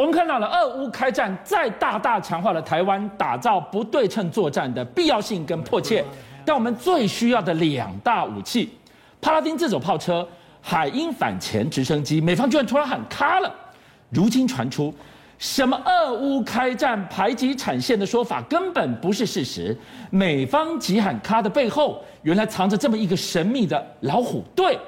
我们看到了俄乌开战，再大大强化了台湾打造不对称作战的必要性跟迫切。但我们最需要的两大武器——帕拉丁自走炮车、海鹰反潜直升机，美方居然突然喊卡了。如今传出什么俄乌开战排挤产线的说法，根本不是事实。美方急喊卡的背后，原来藏着这么一个神秘的老虎队。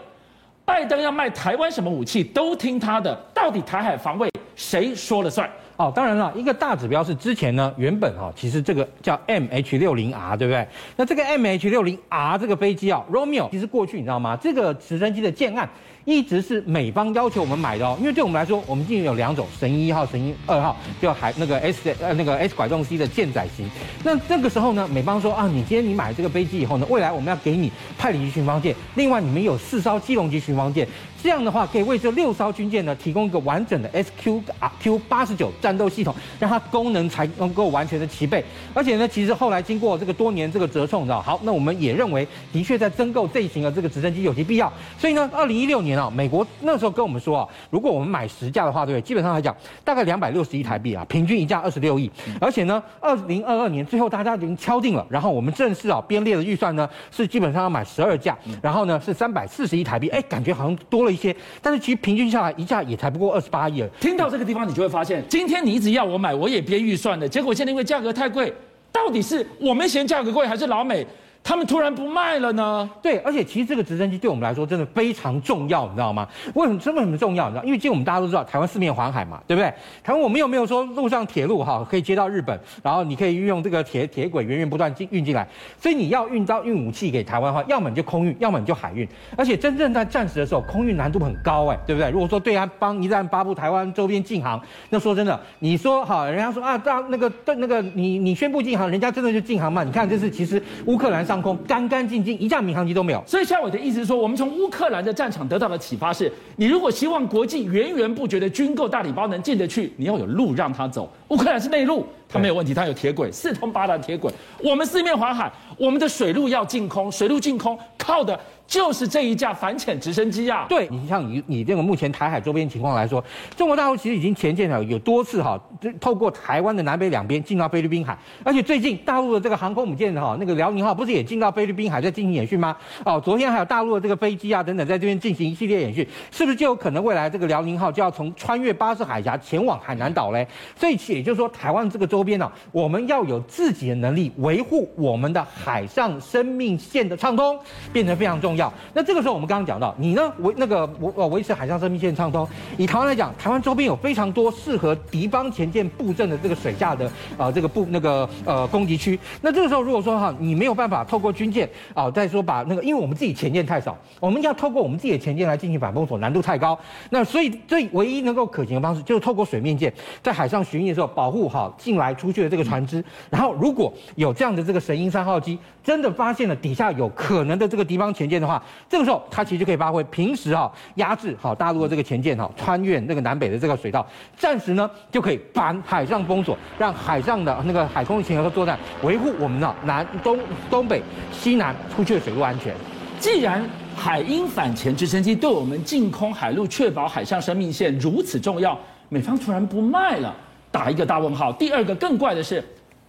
拜登要卖台湾什么武器都听他的，到底台海防卫？谁说了算？哦，当然了，一个大指标是之前呢，原本哈、哦，其实这个叫 MH60R，对不对？那这个 MH60R 这个飞机啊，Romeo，其实过去你知道吗？这个直升机的建案。一直是美方要求我们买的哦，因为对我们来说，我们今年有两种神鹰一号、神鹰二号，就还那个 S 呃那个 S 拐洞 C 的舰载型。那这个时候呢，美方说啊，你今天你买这个飞机以后呢，未来我们要给你派里级巡防舰，另外你们有四艘基隆级巡防舰，这样的话可以为这六艘军舰呢提供一个完整的 SQ Q 八十九战斗系统，让它功能才能够完全的齐备。而且呢，其实后来经过这个多年这个折冲，你知道，好，那我们也认为的确在增购这一型的这个直升机有其必要。所以呢，二零一六年啊。美国那时候跟我们说啊，如果我们买十架的话，对？基本上来讲，大概两百六十亿台币啊，平均一架二十六亿。而且呢，二零二二年最后大家已经敲定了，然后我们正式啊编列的预算呢是基本上要买十二架，然后呢是三百四十亿台币。哎，感觉好像多了一些，但是其实平均下来一架也才不过二十八亿。听到这个地方，你就会发现，今天你一直要我买，我也编预算的，结果现在因为价格太贵，到底是我们嫌价格贵，还是老美？他们突然不卖了呢？对，而且其实这个直升机对我们来说真的非常重要，你知道吗？为什么？这么很重要？你知道？因为今天我们大家都知道，台湾四面环海嘛，对不对？台湾我们有没有说陆上铁路哈可以接到日本，然后你可以运用这个铁铁轨源源不断进运进来？所以你要运到运武器给台湾的话，要么你就空运，要么你就海运。而且真正在战时的时候，空运难度很高哎，对不对？如果说对岸帮一旦发布台湾周边禁航，那说真的，你说哈，人家说啊，这那个对那个你你宣布禁航，人家真的就禁航嘛？你看这是其实乌克兰上上空干干净净，一架民航机都没有。所以夏伟的意思是说，我们从乌克兰的战场得到的启发是：你如果希望国际源源不绝的军购大礼包能进得去，你要有路让他走。乌克兰是内陆，它没有问题，它有铁轨，四通八达铁轨。我们四面环海，我们的水路要进空，水路进空靠的。就是这一架反潜直升机啊！对，你像你你这个目前台海周边情况来说，中国大陆其实已经前舰了有多次哈，透过台湾的南北两边进到菲律宾海，而且最近大陆的这个航空母舰哈，那个辽宁号不是也进到菲律宾海在进行演训吗？哦，昨天还有大陆的这个飞机啊等等在这边进行一系列演训，是不是就有可能未来这个辽宁号就要从穿越巴士海峡前往海南岛嘞？所以也就是说，台湾这个周周边呢，我们要有自己的能力维护我们的海上生命线的畅通，变成非常重要。那这个时候，我们刚刚讲到，你呢维那个维呃维持海上生命线畅通。以台湾来讲，台湾周边有非常多适合敌方前舰布阵的这个水下的、呃、这个布那个呃攻击区。那这个时候，如果说哈你没有办法透过军舰啊、再说把那个，因为我们自己前舰太少，我们要透过我们自己的前舰来进行反封锁，难度太高。那所以最唯一能够可行的方式，就是透过水面舰在海上巡弋的时候，保护好进来出去的这个船只。然后如果有这样的这个神鹰三号机，真的发现了底下有可能的这个敌方前舰的话，这个时候，它其实就可以发挥平时哈压制好大陆的这个前舰哈穿越那个南北的这个水道，暂时呢就可以把海上封锁，让海上的那个海空巡逻作战维护我们的南东东北西南出去的水路安全。既然海鹰反潜直升机对我们净空海陆确保海上生命线如此重要，美方突然不卖了，打一个大问号。第二个更怪的是。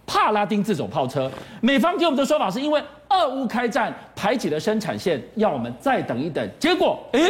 帕拉丁自走炮车，美方给我们的说法是因为俄乌开战排挤了生产线，要我们再等一等。结果，诶，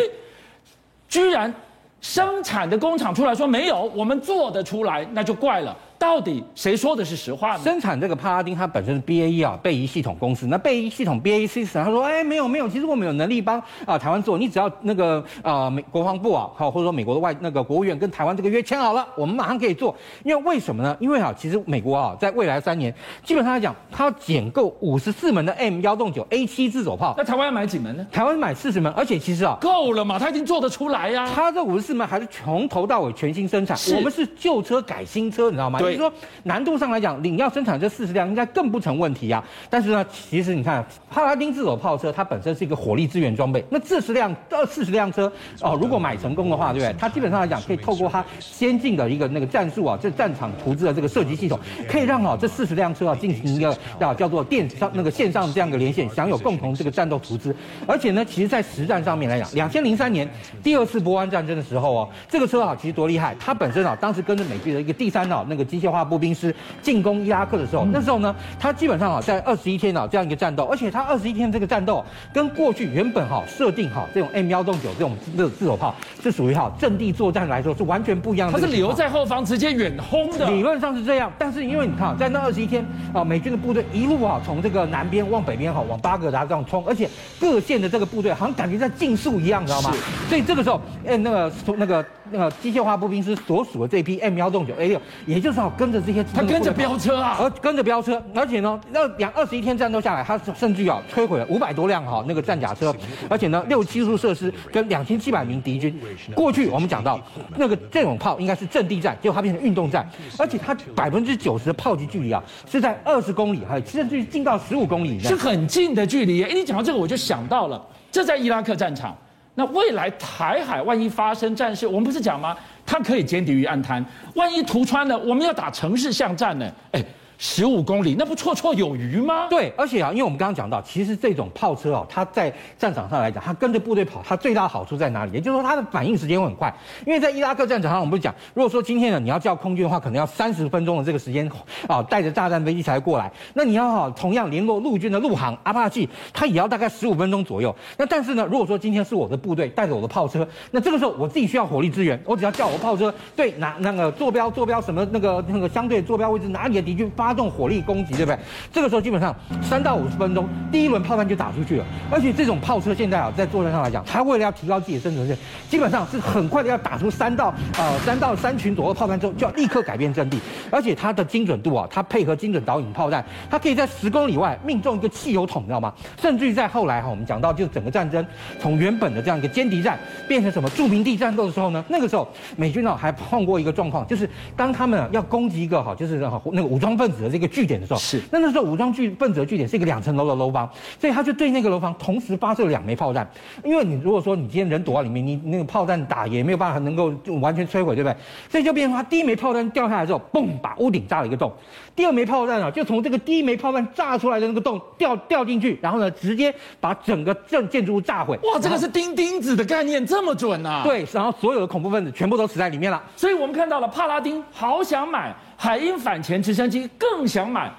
居然生产的工厂出来说没有，我们做得出来，那就怪了。到底谁说的是实话呢？生产这个帕拉丁，它本身是 BAE 啊，贝仪系统公司。那贝仪系统 BAE System，他说，哎，没有没有，其实我们有能力帮啊台湾做，你只要那个啊美国防部啊，好或者说美国的外那个国务院跟台湾这个约签好了，我们马上可以做。因为为什么呢？因为啊，其实美国啊，在未来三年，基本上来讲，它要捡购五十四门的 M 幺洞九 A 七自走炮。那台湾要买几门呢？台湾买四十门，而且其实啊，够了嘛，它已经做得出来呀、啊。它这五十四门还是从头到尾全新生产，我们是旧车改新车，你知道吗？所以说难度上来讲，领要生产这四十辆应该更不成问题啊。但是呢，其实你看帕拉丁自走炮车，它本身是一个火力支援装备，那这十辆呃四十辆车哦，如果买成功的话，对不对？它基本上来讲可以透过它先进的一个那个战术啊，这战场图资的这个射击系统，可以让啊这四十辆车啊进行一个啊叫做电上那个线上这样的连线，享有共同这个战斗图资。而且呢，其实在实战上面来讲，两千零三年第二次波湾战争的时候哦，这个车啊其实多厉害，它本身啊当时跟着美军的一个第三脑那个机械化步兵师进攻伊拉克的时候，那时候呢，他基本上啊在二十一天啊这样一个战斗，而且他二十一天这个战斗跟过去原本哈设定哈这种 M 幺洞九这种这自走炮是属于哈阵地作战来说是完全不一样的。它是留在后方直接远轰的，理论上是这样，但是因为你看在那二十一天啊，美军的部队一路啊从这个南边往北边哈往巴格达这样冲，而且各线的这个部队好像感觉在竞速一样，你知道吗？所以这个时候，哎，那个那个。那个机械化步兵师所属的这批 M 幺洞九 A 六，也就是好跟着这些，他跟着飙车啊，而跟着飙车，而且呢，那两二十一天战斗下来，他甚至啊摧毁了五百多辆哈那个战甲车，而且呢六七处设施跟两千七百名敌军。过去我们讲到那个这种炮应该是阵地战，结果它变成运动战，而且它百分之九十的炮击距离啊是在二十公里，还有甚至于近到十五公里，是很近的距离。哎，你讲到这个，我就想到了，这在伊拉克战场。那未来台海万一发生战事，我们不是讲吗？它可以歼敌于暗滩，万一突穿了，我们要打城市巷战呢？哎。十五公里，那不绰绰有余吗？对，而且啊，因为我们刚刚讲到，其实这种炮车哦，它在战场上来讲，它跟着部队跑，它最大的好处在哪里？也就是说，它的反应时间会很快。因为在伊拉克战场上，我们不讲，如果说今天呢，你要叫空军的话，可能要三十分钟的这个时间啊，带着炸弹飞机才过来。那你要好同样联络陆军的陆航阿帕奇，它也要大概十五分钟左右。那但是呢，如果说今天是我的部队带着我的炮车，那这个时候我自己需要火力支援，我只要叫我炮车对哪那个坐标坐标什么那个那个相对坐标位置哪里的敌军发动火力攻击。对不对？这个时候基本上三到五十分钟，第一轮炮弹就打出去了。而且这种炮车现在啊，在作战上来讲，它为了要提高自己的生存性，基本上是很快的要打出三到呃三到三群左右炮弹之后，就要立刻改变阵地。而且它的精准度啊，它配合精准导引炮弹，它可以在十公里外命中一个汽油桶，你知道吗？甚至于在后来哈，我们讲到就是整个战争从原本的这样一个歼敌战变成什么著名地战斗的时候呢，那个时候美军啊还碰过一个状况，就是当他们要攻击一个哈，就是那个武装分子的这个据点的时候。是，那那时候武装据分子的据点是一个两层楼的楼房，所以他就对那个楼房同时发射了两枚炮弹。因为你如果说你今天人躲在里面，你那个炮弹打也没有办法能够完全摧毁，对不对？所以就变成他第一枚炮弹掉下来之后，嘣，把屋顶炸了一个洞。第二枚炮弹啊，就从这个第一枚炮弹炸出来的那个洞掉掉进去，然后呢，直接把整个建建筑物炸毁。哇，这个是钉钉子的概念，这么准啊？对，然后所有的恐怖分子全部都死在里面了。所以我们看到了帕拉丁好想买，海鹰反潜直升机更想买。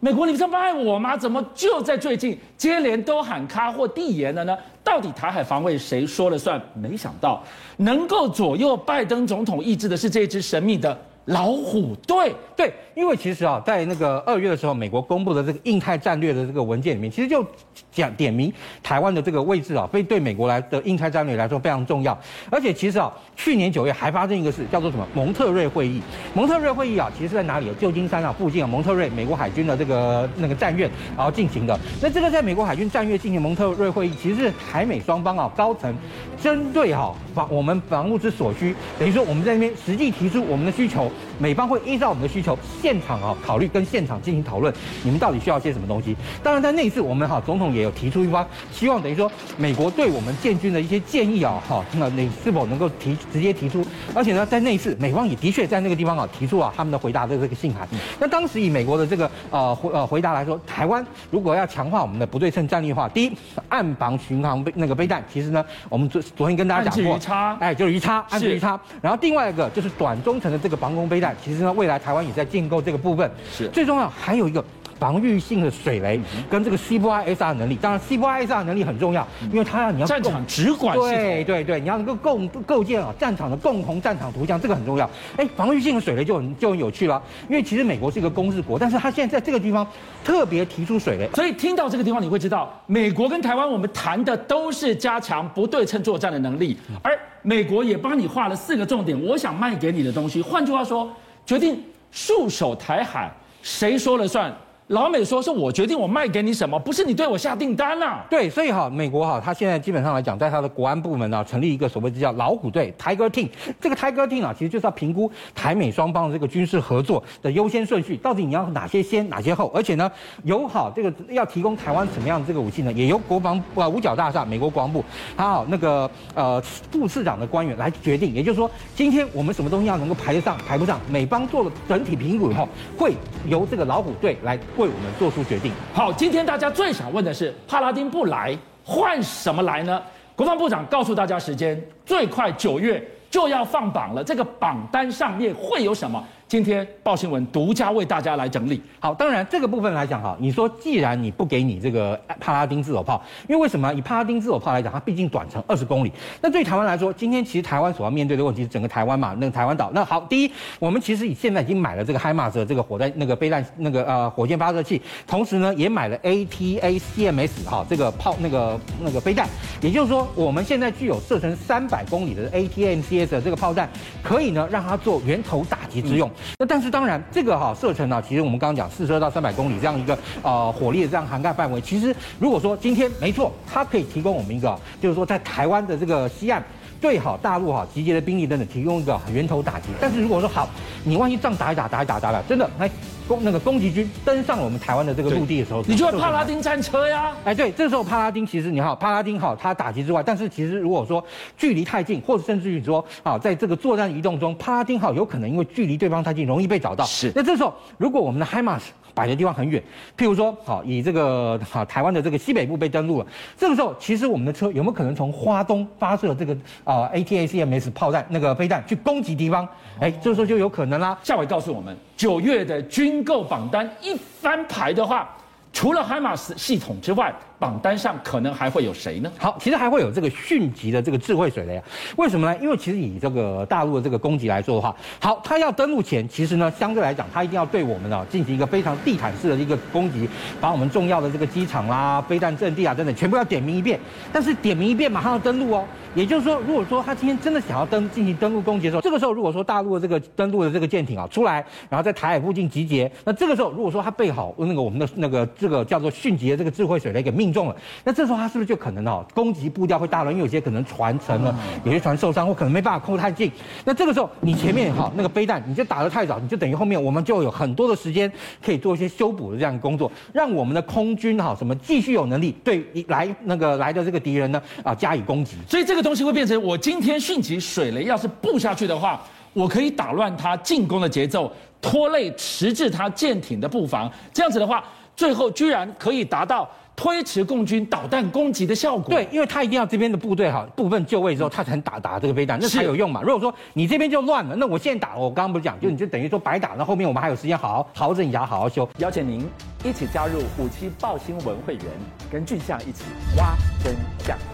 美国，你这么爱我吗？怎么就在最近接连都喊卡或递延了呢？到底台海防卫谁说了算？没想到能够左右拜登总统意志的是这支神秘的老虎队。对，因为其实啊，在那个二月的时候，美国公布的这个印太战略的这个文件里面，其实就讲点名台湾的这个位置啊，非对美国来的印太战略来说非常重要。而且其实啊，去年九月还发生一个事，叫做什么蒙特瑞会议。蒙特瑞会议啊，其实是在哪里？旧金山啊附近啊，蒙特瑞美国海军的这个那个战院然后进行的。那这个在美国海军战院进行蒙特瑞会议，其实是台美双方啊高层针对哈防我们防务之所需，等于说我们在那边实际提出我们的需求，美方会依照我们的需求现场啊考虑跟现场进行讨论，你们到底需要些什么东西？当然在那一次我们哈总统也有提出一方希望，等于说美国对我们建军的一些建议啊哈，那你是否能够提直接提出？而且呢，在那一次美方也的确在那个地方啊提出了他们的回答的这个信函。那当时以美国的这个呃回呃回答来说，台湾如果要强化我们的不对称战力的话，第一暗防巡航飞那个飞弹，其实呢我们昨昨天跟大家讲过，哎就是鱼叉，岸置鱼叉。然后另外一个就是短中程的这个防空飞弹，其实呢未来台湾也在建构这个部分。是最重要还有一个。防御性的水雷跟这个 C4ISR 能力，当然 C4ISR 能力很重要，因为它要你要战场直管，对对对，你要能够构构建啊战场的共同战场图像，这个很重要。哎，防御性的水雷就很就很有趣了，因为其实美国是一个攻势国，但是他现在在这个地方特别提出水雷，所以听到这个地方你会知道，美国跟台湾我们谈的都是加强不对称作战的能力，而美国也帮你画了四个重点，我想卖给你的东西。换句话说，决定束手台海，谁说了算？老美说是我决定我卖给你什么，不是你对我下订单啊。对，所以哈，美国哈，他现在基本上来讲，在他的国安部门呢，成立一个所谓的叫老虎队 （Tiger Team）。这个 Tiger Team 啊，其实就是要评估台美双方的这个军事合作的优先顺序，到底你要哪些先，哪些后。而且呢，有好这个要提供台湾什么样的这个武器呢，也由国防部啊五角大厦美国国防部，他好那个呃副市长的官员来决定。也就是说，今天我们什么东西要能够排得上，排不上，美方做了整体评估以后，会由这个老虎队来。为我们做出决定。好，今天大家最想问的是，帕拉丁不来，换什么来呢？国防部长告诉大家，时间最快九月就要放榜了，这个榜单上面会有什么？今天报新闻独家为大家来整理。好，当然这个部分来讲哈，你说既然你不给你这个帕拉丁自走炮，因为为什么？以帕拉丁自走炮来讲，它毕竟短程二十公里。那对台湾来说，今天其实台湾所要面对的问题是整个台湾嘛，那个台湾岛。那好，第一，我们其实以现在已经买了这个海马斯的这个火弹那个飞弹那个呃火箭发射器，同时呢也买了 ATACMS 哈这个炮那个那个飞弹。也就是说，我们现在具有射程三百公里的 A T M C S 的这个炮弹，可以呢让它做源头打击之用。嗯那但是当然，这个哈射程呢，其实我们刚刚讲四十二到三百公里这样一个呃火力的这样涵盖范围，其实如果说今天没错，它可以提供我们一个，就是说在台湾的这个西岸对好大陆哈集结的兵力等等，提供一个源头打击。但是如果说好，你万一仗打一打打一打打了，真的哎。攻那个攻击军登上了我们台湾的这个陆地的时候，你就要帕拉丁战车呀！哎，对，这时候帕拉丁其实你好，帕拉丁好，它打击之外，但是其实如果说距离太近，或者甚至于说啊，在这个作战移动中，帕拉丁好有可能因为距离对方太近，容易被找到。是。那这时候如果我们的海马斯摆的地方很远，譬如说好，以这个好台湾的这个西北部被登陆了，这个时候其实我们的车有没有可能从花东发射这个啊 ATACMS 炮弹那个飞弹去攻击敌方？哎，这时候就有可能啦。夏伟告诉我们。九月的军购榜单一翻牌的话，除了海马斯系统之外，榜单上可能还会有谁呢？好，其实还会有这个迅疾的这个智慧水雷啊。为什么呢？因为其实以这个大陆的这个攻击来说的话，好，它要登陆前，其实呢，相对来讲，它一定要对我们啊进行一个非常地毯式的一个攻击，把我们重要的这个机场啦、飞弹阵地啊等等，全部要点名一遍。但是点名一遍，马上要登陆哦。也就是说，如果说他今天真的想要登进行登陆攻击的时候，这个时候如果说大陆的这个登陆的这个舰艇啊出来，然后在台海附近集结，那这个时候如果说他备好那个我们的那个这个叫做迅疾的这个智慧水雷给命中了，那这时候他是不是就可能哦攻击步调会大了？因为有些可能船沉了，有些船受伤，或可能没办法靠太近。那这个时候你前面哈那个飞弹你就打得太早，你就等于后面我们就有很多的时间可以做一些修补的这样的工作，让我们的空军哈什么继续有能力对来那个来的这个敌人呢啊加以攻击。所以这个东西会变成我。今天迅疾水雷要是布下去的话，我可以打乱他进攻的节奏，拖累迟滞他舰艇的布防。这样子的话，最后居然可以达到推迟共军导弹攻击的效果。对，因为他一定要这边的部队哈部分就位之后，他才能打打这个飞弹，那才有用嘛。如果说你这边就乱了，那我现在打，我刚刚不是讲，就你就等于说白打。那后面我们还有时间好好好整一下，好好修。邀请您一起加入五七报新闻会员，跟俊相一起挖真相。